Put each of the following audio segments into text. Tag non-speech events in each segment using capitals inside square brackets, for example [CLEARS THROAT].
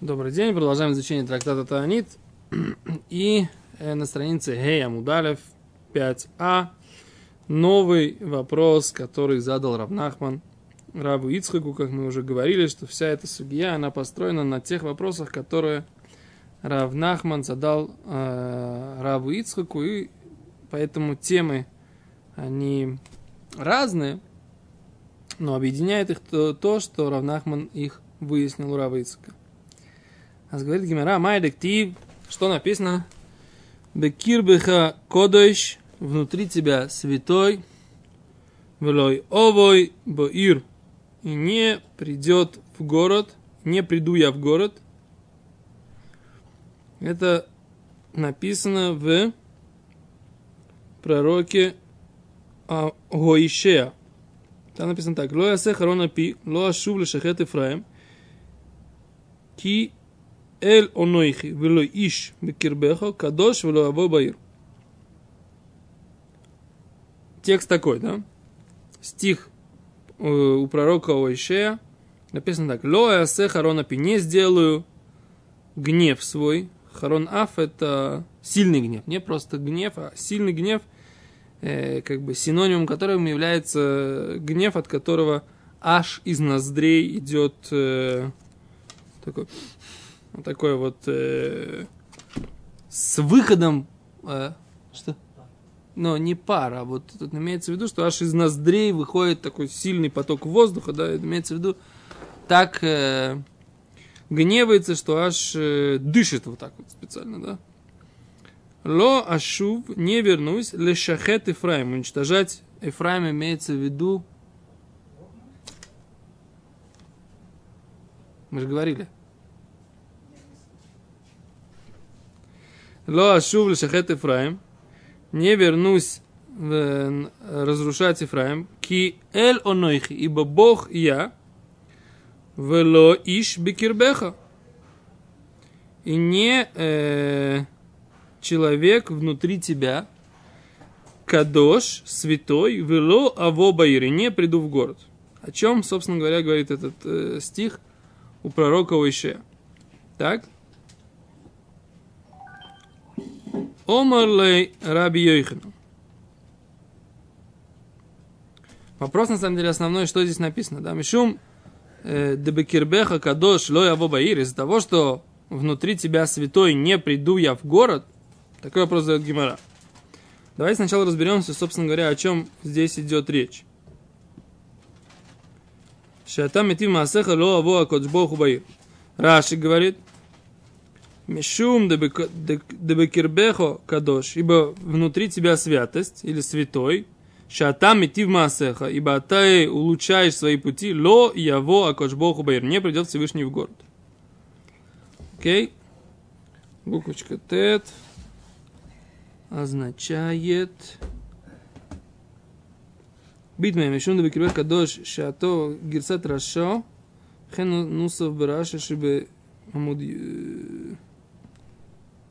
Добрый день, продолжаем изучение трактата Таанит. [CLEARS THROAT] И э, на странице Гей Амудалев 5а новый вопрос, который задал Равнахман Раву Ицхаку, как мы уже говорили, что вся эта судья, она построена на тех вопросах, которые Равнахман задал э, Раву Ицхаку, и поэтому темы, они разные, но объединяет их то, то что Равнахман их выяснил у Рава Ицхака. А говорит Гимара, май дектив, что написано? Бекирбеха кодойш, внутри тебя святой, велой овой боир, и не придет в город, не приду я в город. Это написано в пророке Гоишея. Там написано так. Лоя се харона пи, лоа шуб лешахет Ефраим, ки Эль онойхи, вело иш бекирбеха, кадош вело аво баир. Текст такой, да? Стих у пророка Оишея написано так. Ло асе харон апи, не сделаю гнев свой. Харон аф это сильный гнев, не просто гнев, а сильный гнев, э, как бы синонимом которым является гнев, от которого аж из ноздрей идет э, такой вот такой вот э, с выходом, э, что? Но не пар, а вот тут имеется в виду, что аж из ноздрей выходит такой сильный поток воздуха, да, имеется в виду, так э, гневается, что аж э, дышит вот так вот специально, да. Ло ашув, не вернусь, лешахет Ефраим, уничтожать Ефраим имеется в виду, мы же говорили, Ло ашув лешахет Ефраим, не вернусь в, разрушать Ефраим, ки эль онойхи, ибо Бог я, вело иш бекирбеха, и не э, человек внутри тебя, кадош, святой, вело аво баири, не приду в город. О чем, собственно говоря, говорит этот э, стих у пророка Оишея. Так? Омарлей Раби Йохану. Вопрос, на самом деле, основной, что здесь написано. Да? Мишум э, дебекирбеха кадош ло яво баир. Из-за того, что внутри тебя святой, не приду я в город. Такой вопрос задает Гимара. Давайте сначала разберемся, собственно говоря, о чем здесь идет речь. Шатам метив маасеха ло аво акодж баир. Раши говорит, Мишум дебекирбехо кадош, ибо внутри тебя святость или святой, шатам идти в масеха, ибо ты улучшаешь свои пути, ло яво акошбоху баир, не придет Всевышний в город. Окей? Буквочка тет означает... Битмей, Мишум дебекирбехо кадош, шато гирсат рашо, хен ну, нусов бараша чтобы.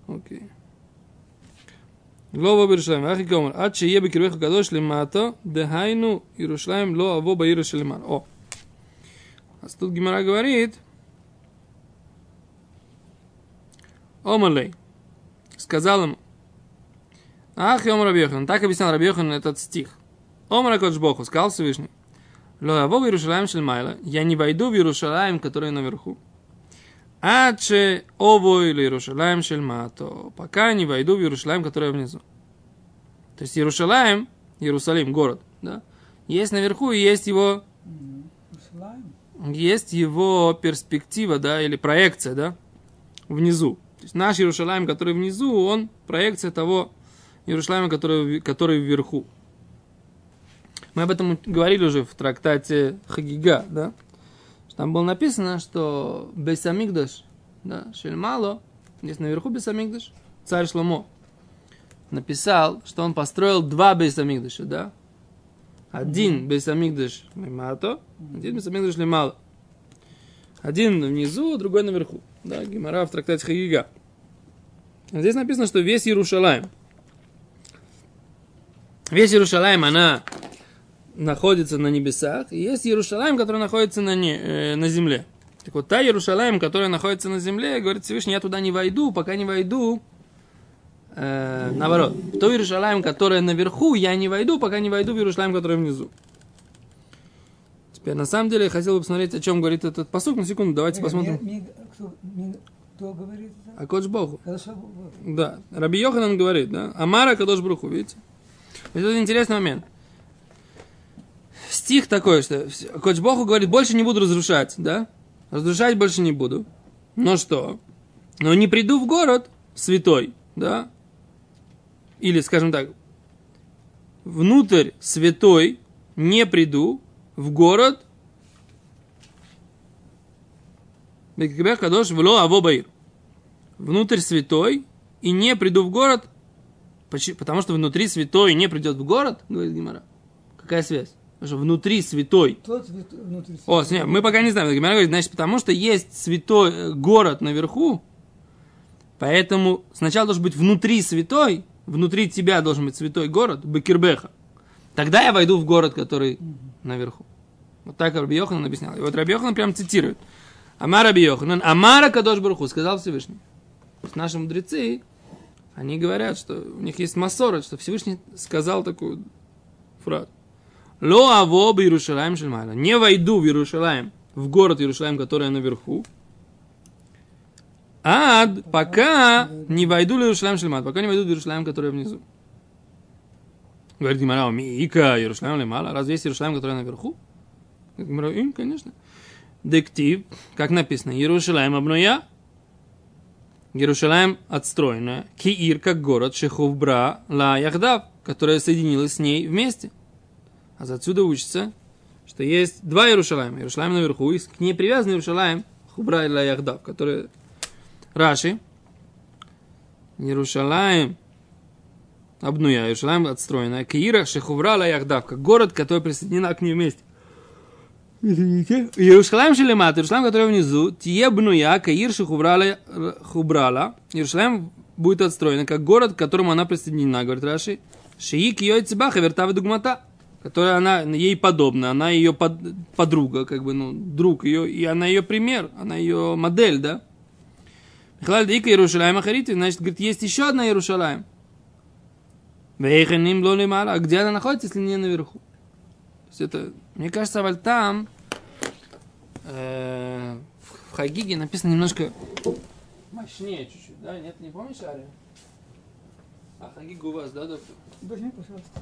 אוקיי. לא אבוא בירושלים, אחי כאומר, עד שיהיה בקרבך הקדוש למטה, דהיינו ירושלים לא אבוא בעיר שלמעלה. או. אז тут Гимара говорит, Омалей, сказал ему, Ах, Йом Рабьехан, так объяснял Рабьехан этот стих. Омар Богу, сказал Всевышний, Ло я в Иерушалаем Шельмайла, я не войду в Иерушалаем, который наверху. Аче ово или Иерушалаем шельмато. Пока не войду в Иерушалаем, который внизу. То есть Иерушалаем, Иерусалим, город, да, есть наверху и есть его есть его перспектива, да, или проекция, да, внизу. То есть наш Иерушалаем, который внизу, он проекция того Иерушалаема, который, который вверху. Мы об этом говорили уже в трактате Хагига, да? Там было написано, что Бейсамигдаш, да, Шельмало, здесь наверху Бейсамигдаш, царь Шломо, написал, что он построил два Бейсамигдаша, да? Один Бейсамигдаш Лемато, один Бейсамигдаш Лемало. Один внизу, другой наверху. Да, Гимара в трактате Хагига. Здесь написано, что весь Иерушалаем. Весь Иерушалаем, она находится на небесах, и есть Иерушалаем, который находится на, не, э, на земле. Так вот, та Иерушалаем, которая находится на земле, говорит Всевышний, я туда не войду, пока не войду, э, наоборот, в ту Иерушалаем, которая наверху, я не войду, пока не войду в Иерушалаем, которая внизу. Теперь, на самом деле, я хотел бы посмотреть, о чем говорит этот посук. На секунду, давайте посмотрим. Мне- мне- кто, мне- кто говорит это? А Кодж Богу. Да, Раби Йоханан говорит, да, Амара Кадош Бруху, видите? Это интересный момент. Стих такой, что Кодж Богу говорит, больше не буду разрушать, да? Разрушать больше не буду. Но что? Но не приду в город святой, да? Или, скажем так, внутрь святой не приду в город Кадош вло аво баир внутрь святой и не приду в город, потому что внутри святой не придет в город, говорит Гимара. Какая связь? Потому что внутри святой. Тот внутри О, себя. нет, мы пока не знаем. Гимара говорит, значит, потому что есть святой э, город наверху, поэтому сначала должен быть внутри святой, внутри тебя должен быть святой город, Бекирбеха. Тогда я войду в город, который наверху. Вот так Раби Йоханан объяснял. И вот Раби Йоханан прям цитирует. Амар Раби Йоханан, Амара Кадош Баруху, сказал Всевышний. То есть наши мудрецы, они говорят, что у них есть массоры, что Всевышний сказал такую фразу. Ло аво Иерушалаем шельмайла. Не войду в Иерушалаем, в город Иерушалаем, который наверху. Ад, пока не войду в Иерушалаем шельмайла, пока не войду в Иерушалаем, который внизу. Говорит Гимара, Мика, Иерушалаем лемала. Разве есть Иерушалаем, который наверху? Гимара, им, конечно. Дектив, как написано, Иерушалаем обноя, Иерушалаем отстроена, Киир как город, Шеховбра, Ла Яхдав, которая соединилась с ней вместе. А отсюда учится, что есть два Иерушалаема. Иерушалаем наверху, и к ней привязан Иерушалаем, Хубра и который Раши, Иерушалаем, обнуя, Иерушалаем отстроена, Киира, Яхдав, как город, который присоединена к ней вместе. Извините. Иерушалаем Шелемат, Иерушалаем, который внизу, Тие Бнуя, Каир Шехубрала, Хубрала. Иерушалаем будет отстроена, как город, к которому она присоединена, говорит Раши. Шиик ее Цибаха, Вертава Дугмата, которая она ей подобна, она ее под, подруга, как бы, ну, друг ее, и она ее пример, она ее модель, да? Михалаль Дика Иерушалаем Ахарити, значит, говорит, есть еще одна Иерушалаем. Вейханим Лолимала, а где она находится, если не наверху? То есть это, мне кажется, валь там э, в Хагиге написано немножко мощнее чуть-чуть, да? Нет, не помнишь, Ари? А Хагиг у вас, да, доктор? Возьми, пожалуйста.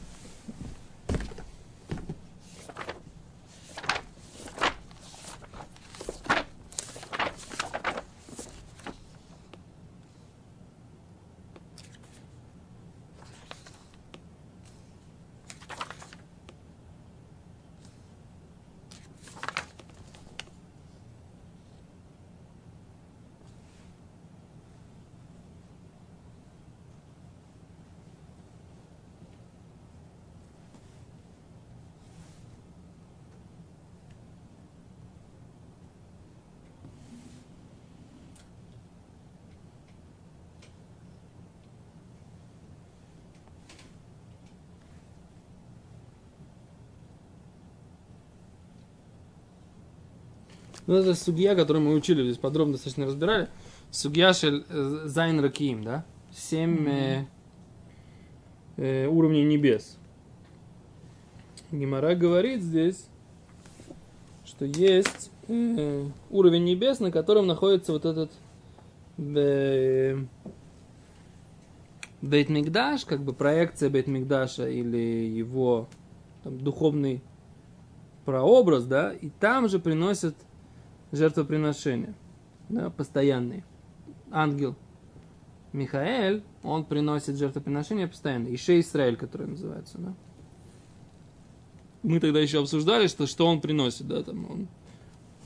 Ну, это судья, которую мы учили, здесь подробно достаточно разбирали. Судья Шель э, Зайн Ракиим, да? Семь э, э, уровней небес. Гимара говорит здесь, что есть э, уровень небес, на котором находится вот этот э, Бейт Мигдаш, как бы проекция Бейт Мигдаша или его там, духовный прообраз, да, и там же приносят жертвоприношения, да, постоянные. Ангел Михаэль, он приносит жертвоприношения постоянно. Ише Израиль, который называется, да. Мы тогда еще обсуждали, что, что он приносит, да, там он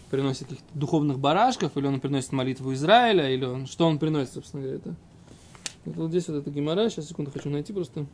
приносит каких-то духовных барашков, или он приносит молитву Израиля, или он, что он приносит, собственно говоря, это. Вот здесь вот эта гемора, сейчас, секунду, хочу найти просто.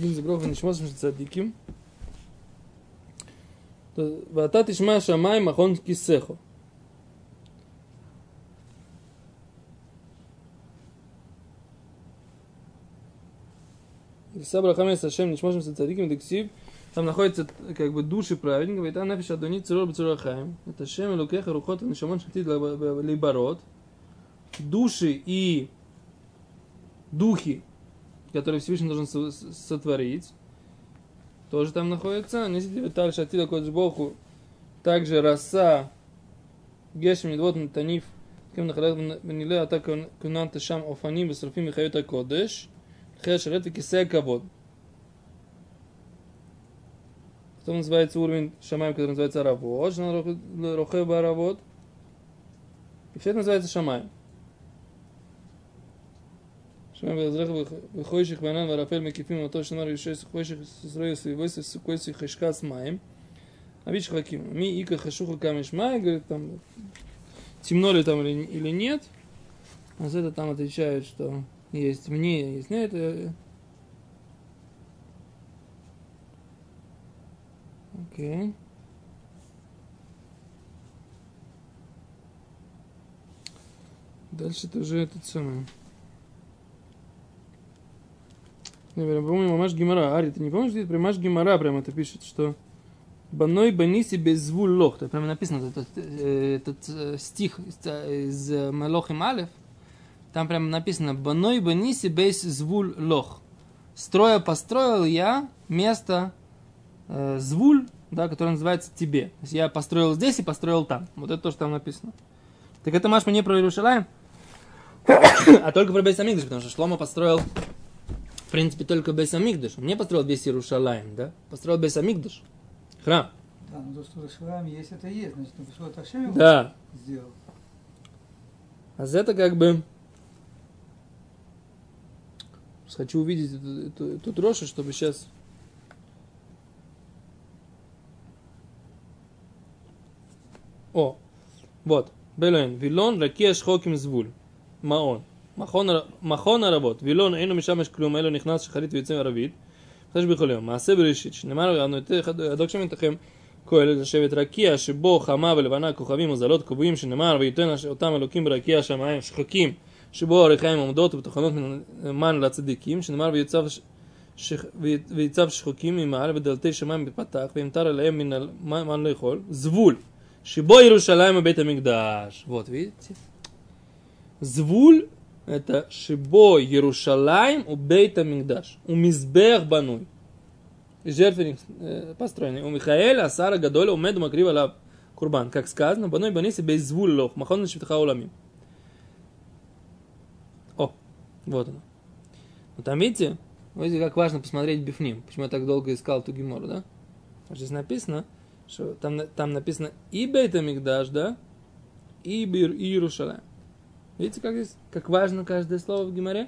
דין זברוך ונשמות של צדיקים. ואתה תשמע שמיים מכון כיסך. Иса Брахамес Сашем Нишмошим Сацадиким Дексив. Там находится как бы души праведников. И там напишет Адони Цирор Бацурахаем. Это Шем Элукеха Рухот Нишамон Шатид Лейбарот. Души и духи, который Всевышний должен сотворить, тоже там находится. Ну, Несите также отсюда Кодж также роса, гешем, недвод, таниф, кем нахарат бениле, а так кунан тешам офаним, бесрафим, михаюта кодеш, хэш, рэт, кисе, кавод. Потом называется уровень шамаем, который называется работ, рохеба работ. И все это называется шамаем. שמיים ועזרך וחוישך וענן וערפל מקיפים אותו שנאמר ישש חוישך ישראל סביבו סוכויסי חשקס מים. Аби Шахаким. Ми ика хашуха камешмай, говорит, там, темно ли там или, или нет. А за это там отвечают, что есть мне, есть нет. э. Окей. Дальше это уже этот самый. Не, прям, по-моему, Маш Гимара. Ари, ты не помнишь, где прям Гимара прям это пишет, что Баной баниси без звул лох. Это прямо написано, этот, э, этот э, стих из, э, э, Малохим Алев. Там прямо написано Баной баниси без звул лох. Строя построил я место э, звуль, да, которое называется тебе. То есть я построил здесь и построил там. Вот это то, что там написано. Так это Маш мне про Иерушалаем, [COUGHS] а только про Бейсамикдыш, потому что Шлома построил, принципе, только Бесамикдыш. Он не построил весь Иерушалаем, да? Построил Бесамикдыш. Храм. Да, но то, что в есть, это есть. Значит, он пришел от Ашем да. сделал. А за это как бы... Хочу увидеть эту, эту, эту трошу, чтобы сейчас... О, вот. Белен, Вилон, Ракеш, Хоким, Звуль. Маон. מכון, הר- מכון הרבות, וילון אינו משמש כלום, אלא נכנס שחרית ויוצא ערבית. חדש בכל יום. מעשה בראשית, שנאמר לנו, הדוק שם אתכם כהל לשבת רקיע, שבו חמה ולבנה כוכבים וזלות קבועים, שנאמר, וייתן הש- אותם אלוקים ברקיע השמיים שחקים, שבו אריכיים עומדות ובתחנות מן מן לצדיקים, שנאמר, ויוצב ש- שח- וי- ויצב שחוקים ממעל ודלתי שמיים בפתח, וימטר עליהם מן ה- מה מה לאכול, זבול, שבו ירושלים ובית המקדש. Вот, видите? Звуль – это Шибо Иерушалаем у Бейта Мигдаш, у Мизбех Бануй. Жертвенник э, построенный. У Михаэля, Асара, Гадоля, Умеду, Макрива, Лав, Курбан. Как сказано, Бануй Баниси без Звуль Лох, Махон на. О, вот оно. Вот там видите, видите, как важно посмотреть Бифним. Почему я так долго искал эту гемору, да? Здесь написано, что там, там написано и Бейта Мигдаш, да, и, Бир, и Иерушалаем. Видите, как здесь, как важно каждое слово в геморе?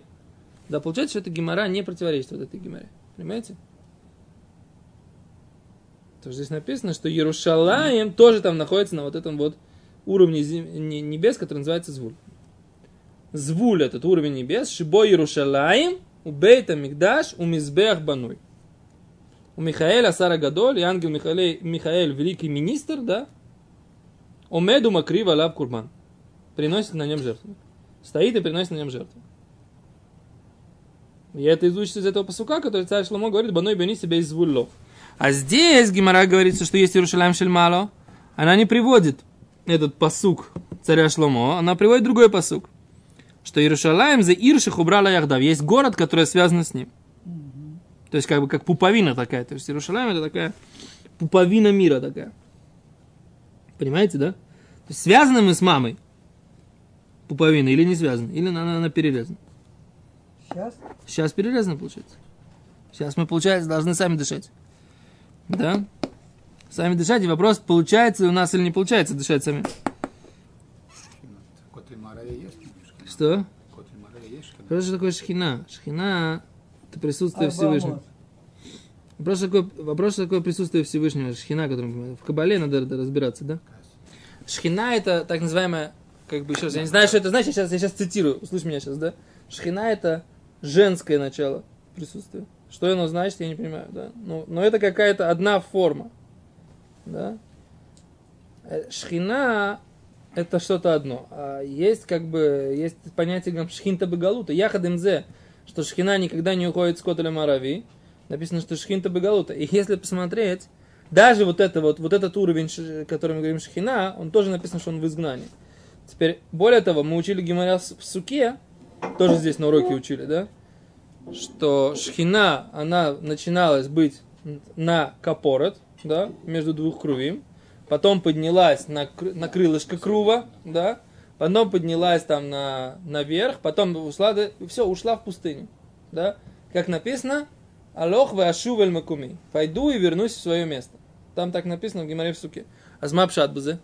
Да, получается, что эта гемора не противоречит вот этой геморе. Понимаете? То есть здесь написано, что Иерушалаем тоже там находится на вот этом вот уровне небес, который называется Звуль. Звуль этот уровень небес, Шибо Иерушалаем, у Бейта Мигдаш, у Мизбех Бануй. У Михаэля Сара Гадоль, и ангел Михаэль, Михаэль, великий министр, да? Омеду Макрива Лав Курбан приносит на нем жертву. Стоит и приносит на нем жертву. И это изучится из этого посука, который царь Шломо говорит, баной бени себе из звуллов. А здесь Гимара говорится, что есть Иерушалаем Шельмало. Она не приводит этот посук царя Шломо, она приводит другой посук. Что Иерушалаем за Ирших убрала Яхдав. Есть город, который связан с ним. То есть как бы как пуповина такая. То есть Иерушалаем это такая пуповина мира такая. Понимаете, да? То есть связаны мы с мамой пуповина или не связаны? Или она, она перерезана? Сейчас? Сейчас перерезано получается. Сейчас мы, получается, должны сами дышать. Да? Сами дышать, и вопрос, получается у нас или не получается дышать сами. Что? Вопрос, что такое шхина? Шхина – это присутствие. Всевышнего. Вопрос, что такое, вопрос, что такое присутствие Всевышнего. Шхина, которым в Кабале надо разбираться, да? Шхина – это так называемая, как бы раз, я не знаю, что это значит, сейчас, я сейчас цитирую, услышь меня сейчас, да? Шхина – это женское начало присутствия. Что оно значит, я не понимаю, да? Ну, но это какая-то одна форма, да? Э, Шхина это что-то одно. А есть как бы, есть понятие как шхинта бегалута, яхадемзе, что шхина никогда не уходит с котеля марави. Написано, что шхинта бегалута. И если посмотреть, даже вот, это вот, вот этот уровень, который мы говорим шхина, он тоже написано, что он в изгнании. Теперь, более того, мы учили Гимаря в суке, тоже здесь на уроке учили, да? Что шхина, она начиналась быть на капорет, да, между двух крувим, потом поднялась на, на крылышко крува, да, потом поднялась там на, наверх, потом ушла, все, ушла в пустыню, да, как написано, Алох вашу макуми, пойду и вернусь в свое место. Там так написано в Гимаре в суке. Азмапшат бзе.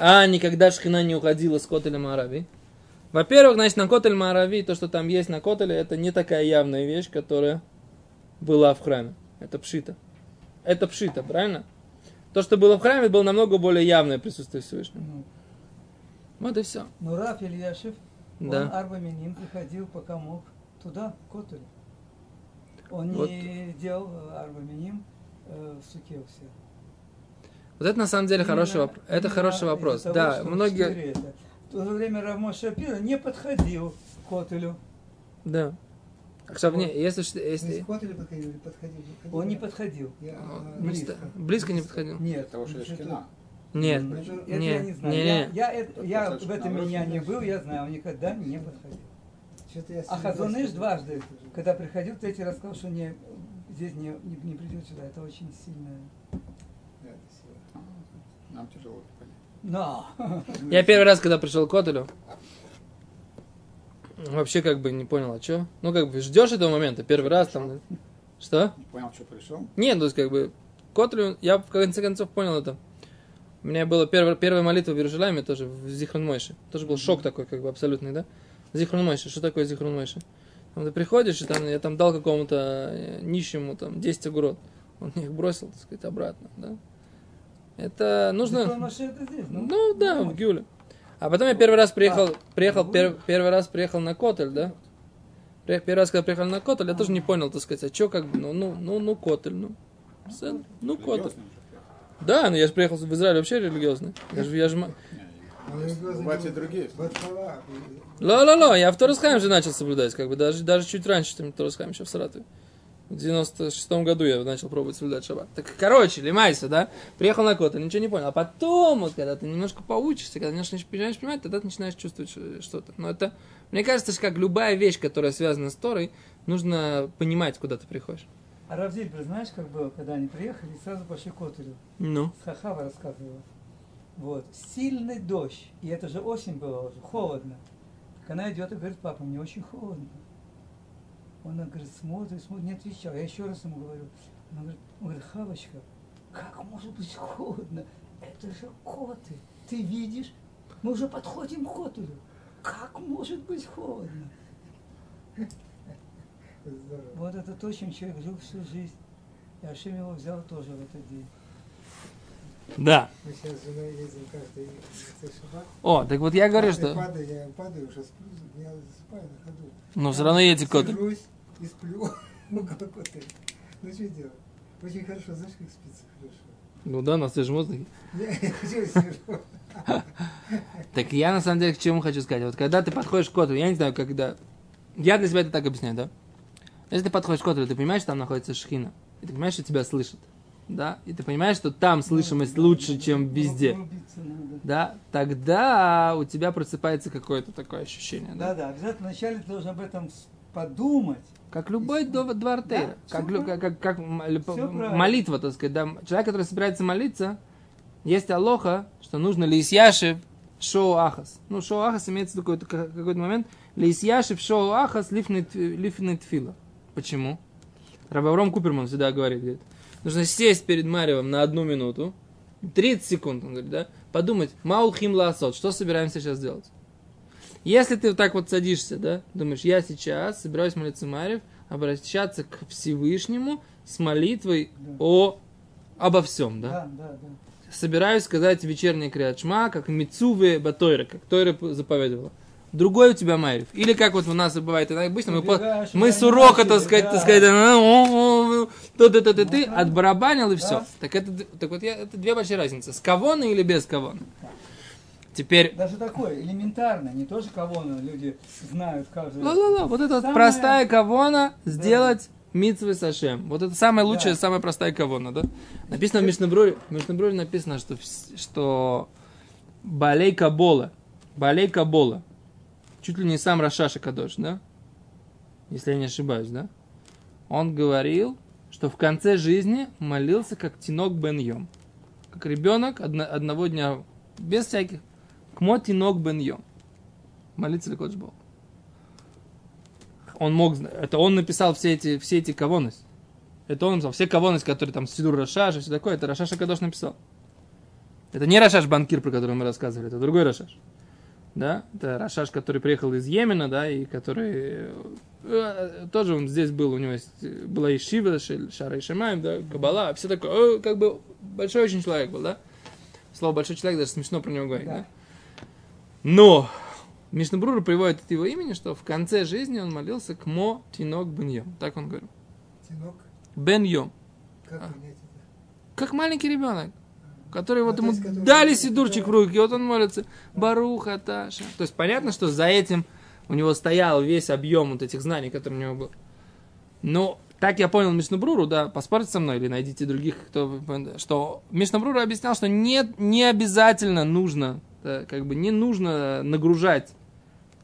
А никогда шхина не уходила с Котеля Марави. Во-первых, значит, на Котель Марави, то, что там есть на Котеле, это не такая явная вещь, которая была в храме. Это пшита. Это пшита, правильно? То, что было в храме, было намного более явное присутствие Всевышнего. Ну, Вот и все. Но Раф Ильяшев, он Да. Арба Миним приходил, пока мог, туда, к Котелю. Он Вот. не делал э, Арба Миним э, в суке у всех. Вот это на самом деле хороший вопрос. Это хороший вопрос. Да, многие... В то же время Рамо Шапира не подходил к Котелю. Да. Кстати, не, если... если... К Котелю подходил, подходил, подходил, Он не подходил. Я, ну, а, близко. близко не подходил? Нет. Того, что Шкина. Нет, это, это нет, я не знаю. Нет, я, нет. я, это, я в этом меня не был, я знаю, он никогда не подходил. А Хазуныш дважды, когда приходил, третий раз сказал, что не, здесь не, не, не придет сюда. Это очень сильно. Да, Нам тяжело это понять. Но! Я первый раз, когда пришел к Котелю, вообще как бы не понял, а что? Ну, как бы ждешь этого момента, первый раз там... Что? Не понял, что пришел. Нет, то есть как бы Котлю, я в конце концов понял это. У меня была первая, первая молитва в Иерусалиме, тоже в Зихрон Мойше. Тоже был шок такой, как бы абсолютный, да? Зихрон Мойше, что такое Зихрон Мойше? Там ты приходишь, и там я там дал какому-то э, нищему там 10 огурот. Он мне их бросил, так сказать, обратно, да? Это нужно... Это здесь, ну? Ну да, в Гюле. А потом я первый раз приехал, приехал, пер- первый раз приехал на Котель, да? Первый раз, когда приехал на Котель, я тоже не понял, так сказать, а что как бы, ну, ну, ну, ну, Котель, ну. Все, Ну, Котель. Да, но я же приехал в Израиль вообще религиозный. Я же, я же... А Бывают и другие. Ла-ла-ла, я в Торосхайм же начал соблюдать, как бы, даже, даже чуть раньше, чем Торосхайм, еще в Саратове. В 96 году я начал пробовать соблюдать шаббат. Так, короче, лимайся, да? Приехал на Котель, ничего не понял. А потом, вот, когда ты немножко поучишься, когда немножко начинаешь понимать, тогда ты начинаешь чувствовать что-то. Но это, мне кажется, что как любая вещь, которая связана с Торой, нужно понимать, куда ты приходишь. А Равзильбер, знаешь, как было, когда они приехали, и сразу пошли к Котелю. Ну. Хахава рассказывала. Вот. Сильный дождь. И это же осень было уже, холодно. Так она идет и говорит, папа, мне очень холодно. Он говорит, смотрит, смотрит, не отвечал. Я еще раз ему говорю. Она говорит, он говорит, Хавочка, как может быть холодно? Это же коты. Ты видишь? Мы уже подходим к котелю. Как может быть холодно? Здорово. Вот это то, чем человек жил всю жизнь. И Ашем его взял тоже в этот день. Да. Мы сейчас с женой ездим каждый шаббат. О, так вот я говорю, Я что... падаю, я падаю, уже сплю, я засыпаю на ходу. Ну, все равно едете к Котелю. Сажусь и сплю [LAUGHS] около котеля. Ну, что делать? Очень хорошо, знаешь, как спится хорошо. Ну да, на свежем воздухе. [LAUGHS] [LAUGHS] Так я на самом деле к чему хочу сказать. Вот когда ты подходишь к Котелю, я не знаю, когда... Я для себя это так объясняю, да? Если ты подходишь к Котелю, ты понимаешь, что там находится шхина. И ты понимаешь, что тебя слышат. Да? И ты понимаешь, что там слышимость лучше, чем везде. Да? Тогда у тебя просыпается какое-то такое ощущение. Да? Да, да, обязательно вначале ты должен об этом подумать. Как любой дов- двартейра. Да, как, как, как, молитва, так сказать. Да? Человек, который собирается молиться, есть алоха, что нужно лисьяшев шоу ахас. Ну, шоу ахас имеется виду какой-то, ка- какой-то момент. Лисьяшев шоу ахас лифнет тфила. Почему? Рабавром Куперман всегда говорит, говорит, нужно сесть перед Марьевым на одну минуту, 30 секунд, он говорит, да, подумать, маулхим ласот, что собираемся сейчас делать. Если ты вот так вот садишься, да, думаешь, я сейчас собираюсь молиться Марьев, обращаться к Всевышнему с молитвой Да. о обо всем, да? Да, да, да. Собираюсь сказать вечерний криачма, как Мицуве Батойра, как Тойра заповедовала. Другой у тебя майрив. Или как вот у нас бывает, обычно мы, по- мы с да, урока, так сказать, да. так сказать, «А, то ты, ты, ты, Ну, отбарабанил и да. все. Так это, так вот я, это две большие разницы. С кавоной или без кавона? Теперь, Даже такое, элементарно, не тоже кого люди знают, же. ла-ла-ла, вот это Самое- простая кавона сделать митцвы сашем. Вот это самая лучшая, Да. самая простая кавона, да? Написано в Мишнабруре, в Мишнабруре написано, что, что Балей Кабола, Балей Кабола, чуть ли не сам Рашаша Кадош, да? Если я не ошибаюсь, да? Он говорил, что в конце жизни молился как Тинок Бен Йом. Как ребенок одно- одного дня, без всяких. Кмо Тинок Бен Йом. Молиться ли Богу. Он мог, это он написал все эти, все эти кавонность. Это он написал. Все כוונות, которые там Сидур Рашаш и все такое, это Рашаш הקדוש написал. Это не Рашаш Банкир, про который мы рассказывали, это другой Рашаш. Да, это Рашаш, который приехал из Йемена, да, и который э, тоже он здесь был, у него есть, была ешива Шаар а-Шамаим, да, Кабала, все такое, как бы большой очень человек был, да. Слово большой человек, даже смешно про него говорить, да. Да. Но Мишна Брура приводит от его имени, что в конце жизни он молился כמו תינוק בן יום. Так он говорил. Тинок, Бен Йом. как А. Как маленький ребенок, который вот ему есть, который- дали сидурчик в руки, и вот он молится. Баруха Таша. То есть понятно, что за этим у него стоял весь объем вот этих знаний, которые у него был. Но так я понял Мишнабруру, да, поспорьте со мной или найдите других, кто, что Мишнабрура объяснял, что нет, не обязательно нужно, да, как бы не нужно нагружать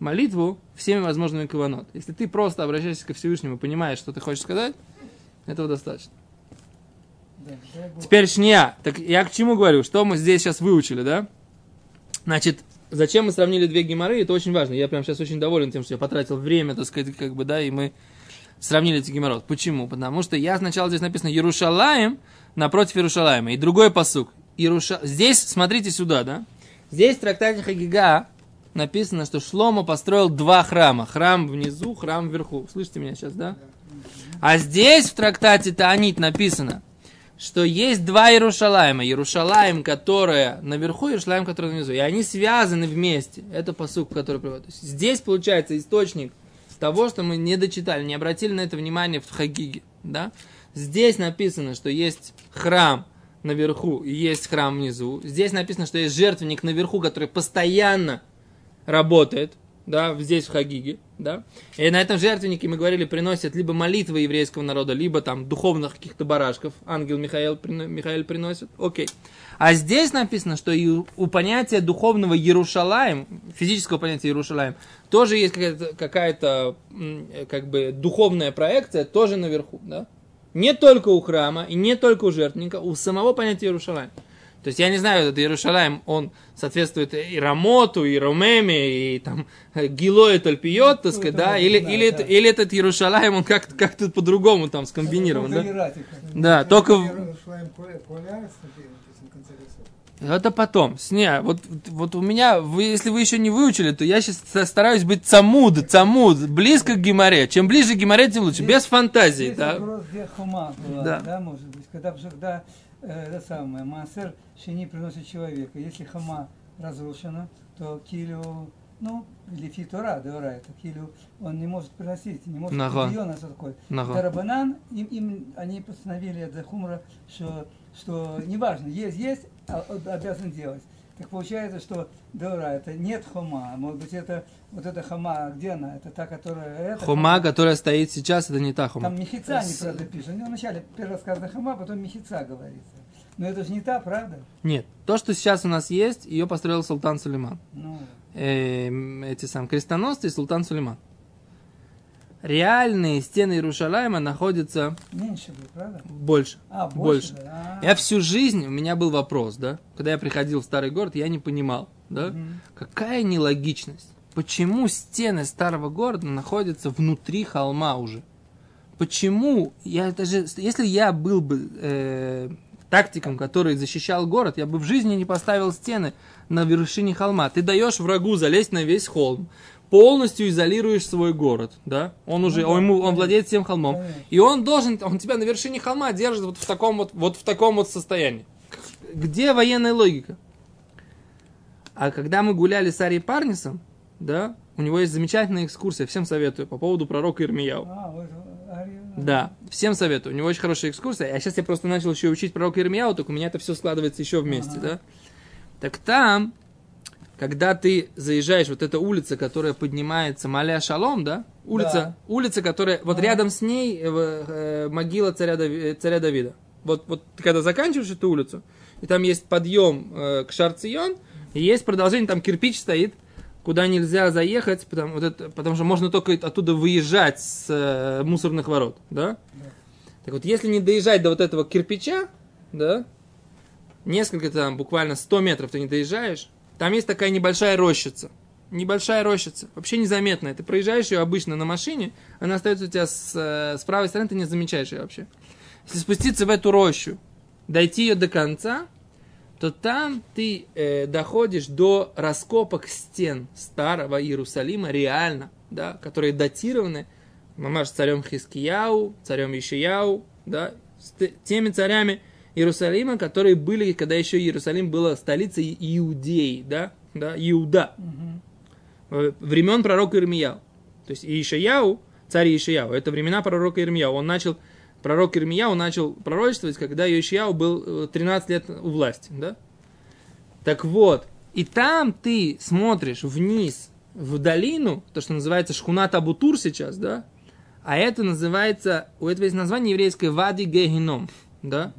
молитву всеми возможными каванот. Если ты просто обращаешься ко Всевышнему и понимаешь, что ты хочешь сказать, этого достаточно. Теперь шния. Так я к чему говорю? Что мы здесь сейчас выучили, да? Значит, зачем мы сравнили две геморы? Это очень важно. Я прям сейчас очень доволен тем, что я потратил время, так сказать, как бы, да, и мы сравнили эти геморрот. Почему? Потому что я сначала здесь написано Ярушалаем напротив Ярушалаема. И другой посук. Ируша... Здесь, смотрите сюда, да? Здесь в трактате Хагига написано, что Шлома построил два храма. Храм внизу, храм вверху. Слышите меня сейчас, да? А здесь в трактате Таанит написано, что есть два Иерушалайма. Иерушалаем, которая наверху, и Иерушалаем, который внизу. И они связаны вместе. Это посук, который приводит. Здесь получается источник того, что мы не дочитали, не обратили на это внимание в Хагиге. Да? Здесь написано, что есть храм наверху и есть храм внизу. Здесь написано, что есть жертвенник наверху, который постоянно работает, да, здесь в Хагиге, да. И на этом жертвеннике, мы говорили, приносят либо молитвы еврейского народа, либо там духовных каких-то барашков. Ангел Михаил, Михаил приносит. Окей. А здесь написано, что и у, понятия духовного Иерушалаем, физического понятия Иерушалаем, тоже есть какая-то, какая-то как бы духовная проекция, тоже наверху, да. Не только у храма и не только у жертвенника, у самого понятия Иерушалаем. То есть я не знаю, этот Иерушалаем, он соответствует и Рамоту, и Ромеме, и там э, Гило и Тальпиот, так сказать, да, или, знаю, или, да. это- или этот Иерушалаем, он как-то как по-другому там скомбинирован, да? Да, только. Это потом. Сня, вот, вот у меня, вы, если вы еще не выучили, то я сейчас стараюсь быть цамуд, цамуд, близко к геморе. Чем ближе к геморе, тем лучше. Без фантазии, Здесь да? вопрос, где хума была, Да. да. может быть. Когда, когда это самое, массер шини приносит человека. Если хама разрушена, то килю, ну, или фитора, дора, это килю, он не может приносить, не может Нага. ее на. Нага. Тарабанан, им, им, они постановили от Захумра, что, что неважно, есть, есть, а, обязан делать. Так получается, что Дора это нет хома, может быть это вот эта хома, где она? Это та, которая это Хума, которая стоит сейчас, это не та хума. там мехица не С- правда пишет. Ну, вначале первый раз сказано хама, потом мехица говорится. Но это же не та, правда? Нет. То, что сейчас у нас есть, ее построил султан Сулейман. Ну, Эм, эти сам крестоносцы и султан Сулейман. Реальные стены Иерушалайма находятся меньше будет, правда? больше. А, больше. Больше. да. А, Я всю жизнь, у меня был вопрос, да, когда я приходил в старый город, я не понимал, да, Мгм. какая нелогичность. Почему стены старого города находятся внутри холма уже? Почему? Я даже, если я был бы э, тактиком, который защищал город, я бы в жизни не поставил стены на вершине холма. Ты даешь врагу залезть на весь холм, полностью изолируешь свой город, да? Он уже, да, он, ему, он владеет всем холмом, и он должен, он тебя на вершине холма держит вот в таком вот, вот в таком вот состоянии. Где военная логика? А когда мы гуляли с Арией Парнисом, да, у него есть замечательная экскурсия, всем советую, по поводу пророка Ирмияу. А, вот. Да, всем советую. У него очень хорошая экскурсия. А сейчас я просто начал еще учить пророка Ирмияу, только у меня это все складывается еще вместе, Ага. да? Так там, когда ты заезжаешь, вот эта улица, которая поднимается, Маля Шалом, да? Улица, Да. улица, которая, вот Ага. рядом с ней э, э, могила царя, Дави- э, царя Давида. Вот, вот ты когда заканчиваешь эту улицу, и там есть подъем э, к Шарцион, и есть продолжение, там кирпич стоит, куда нельзя заехать, потому, вот это, потому что можно только оттуда выезжать с э, мусорных ворот, да? Так вот, если не доезжать до вот этого кирпича, да, несколько там, буквально 100 метров ты не доезжаешь, там есть такая небольшая рощица. Небольшая рощица, вообще незаметная. Ты проезжаешь ее обычно на машине, она остается у тебя с, э, с правой стороны, ты не замечаешь ее вообще. Если спуститься в эту рощу, дойти ее до конца, то там ты э, доходишь до раскопок стен старого Иерусалима, реально, да, которые датированы, мамаш, царем Хискияу, царем Ишияу, да, с теми царями Иерусалима, которые были, когда еще Иерусалим была столицей Иудеи, да, да, Иуда, Мгм. э, времен пророка Ирмияу. То есть Ишаяу, царь Ишаяу, это времена пророка Ирмияу. Он начал, пророк Ирмияу начал пророчествовать, когда Ишаяу был э, 13 лет у власти, да? Так вот, и там ты смотришь вниз, в долину, то, что называется Шхунат Абутур сейчас, да? А это называется, у этого есть название еврейское Вади Гейном, да?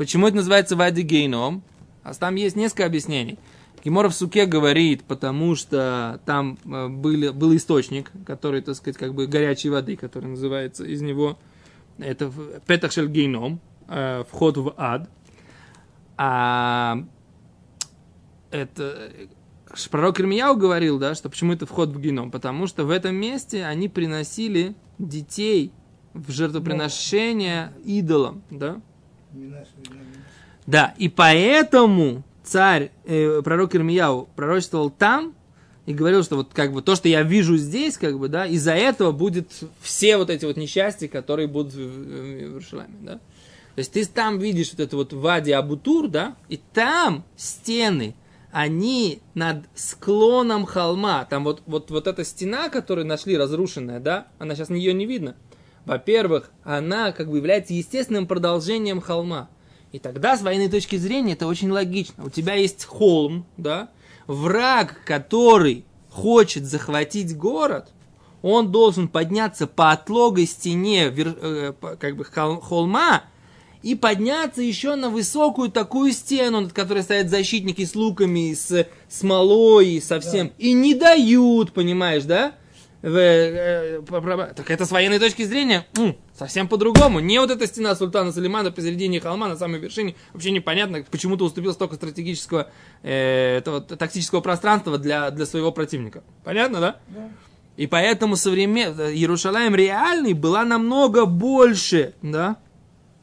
Почему это называется Вади Гейном? А там есть несколько объяснений. Гемора в суке говорит, потому что там э, были, был источник, который, так сказать, как бы горячей воды, который называется из него, это Петахшель Гейном, э, вход в ад. А это э, пророк Ирмияу говорил, да, что почему это вход в геном? Потому что в этом месте они приносили детей в жертвоприношение идолам, да? Да, и поэтому царь, э, пророк Ирмияу пророчествовал там и говорил, что вот как бы то, что я вижу здесь, как бы, да, из-за этого будет все вот эти вот несчастья, которые будут в, в- в Иерусалиме, да. То есть ты там видишь вот это вот Вади Абутур, да, и там стены, они над склоном холма, там вот, вот, вот эта стена, которую нашли разрушенная, да, она сейчас ее не видно. Во-первых, она как бы является естественным продолжением холма. И тогда, с военной точки зрения, это очень логично. У тебя есть холм, да, враг, который хочет захватить город, он должен подняться по отлогой стене э, как бы хол- холма и подняться еще на высокую такую стену, над которой стоят защитники с луками, с смолой, и со всем. И не дают, понимаешь, да? Э, так это с военной точки зрения совсем по-другому. Не вот эта стена султана Салимана посередине холма на самой вершине. Вообще непонятно, почему-то уступил столько стратегического э, этого тактического пространства для, для своего противника. Понятно, да? Да. И поэтому современ... Иерусалим реальный была намного больше, да,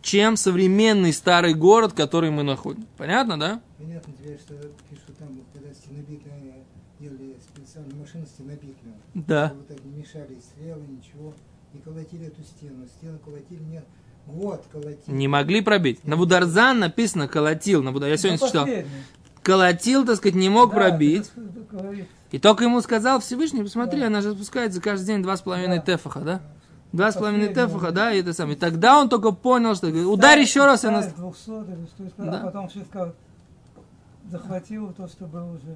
чем современный старый город, который мы находим. Понятно, да? Понятно тебе, что пишут там, когда стенобитные делали специально машины стенобитные. Да. Вот так не мешали стрелы, ничего. И колотили эту стену. Стену колотили не год колотили. Не могли пробить. На Бударзан написано колотил. На Будар... Я сегодня Ну, читал. последний. Колотил, так сказать, не мог Да, пробить. И только ему сказал Всевышний, посмотри, Да. она же спускается каждый день два с половиной Да. тефаха, да? Два с половиной тефаха, да, и это самое. И тогда он только понял, что говорит, ударь еще раз, и нас... 200 или что, и Да. а потом все захватил то, что было уже.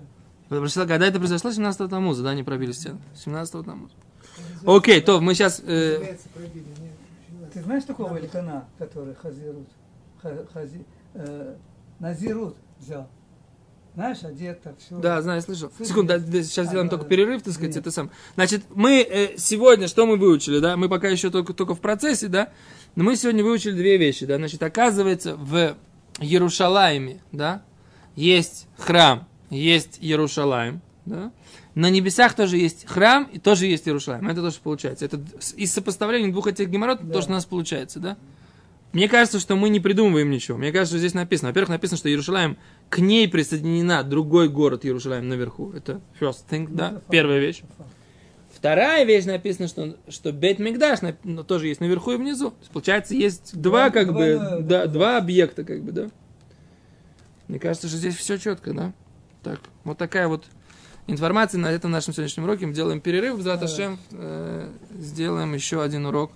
Что Когда это произошло? 17 тамуза, да, они пробили стену. 17 тамуза. Окей, то мы сейчас... э. Ты знаешь такого великана, который Хазирут, Ха- Хази, э, Назирут взял? Знаешь, одет так, все. Да, знаю, слышал. Слышал? Секунду, да, да, сейчас А, сделаем да, только да. перерыв, так сказать, Нет. это сам. Значит, мы э, сегодня, что мы выучили, да? Мы пока еще только, только в процессе, да? Но мы сегодня выучили две вещи, да? Значит, оказывается, в Иерушалайме, да, есть храм, есть Иерушалайм, да? На небесах тоже есть храм и тоже есть Иерушалайм. Это тоже получается. Это из сопоставления двух этих геморрот Да. то, что у нас получается, да? Мне кажется, что мы не придумываем ничего. Мне кажется, что здесь написано. Во-первых, написано, что Иерусалим, к ней присоединена другой город Иерусалим наверху. Это first thing, да? это. Первая вещь. Вторая вещь написана, что, что Бет Мигдаш ну, тоже есть наверху и внизу. Получается, есть два, Два- как два, бы, да. два объекта, как бы, да. Мне кажется, что здесь все четко, да? Так, вот такая вот информации на этом нашем сегодняшнем уроке. Мы делаем перерыв. Заташем, сделаем еще один урок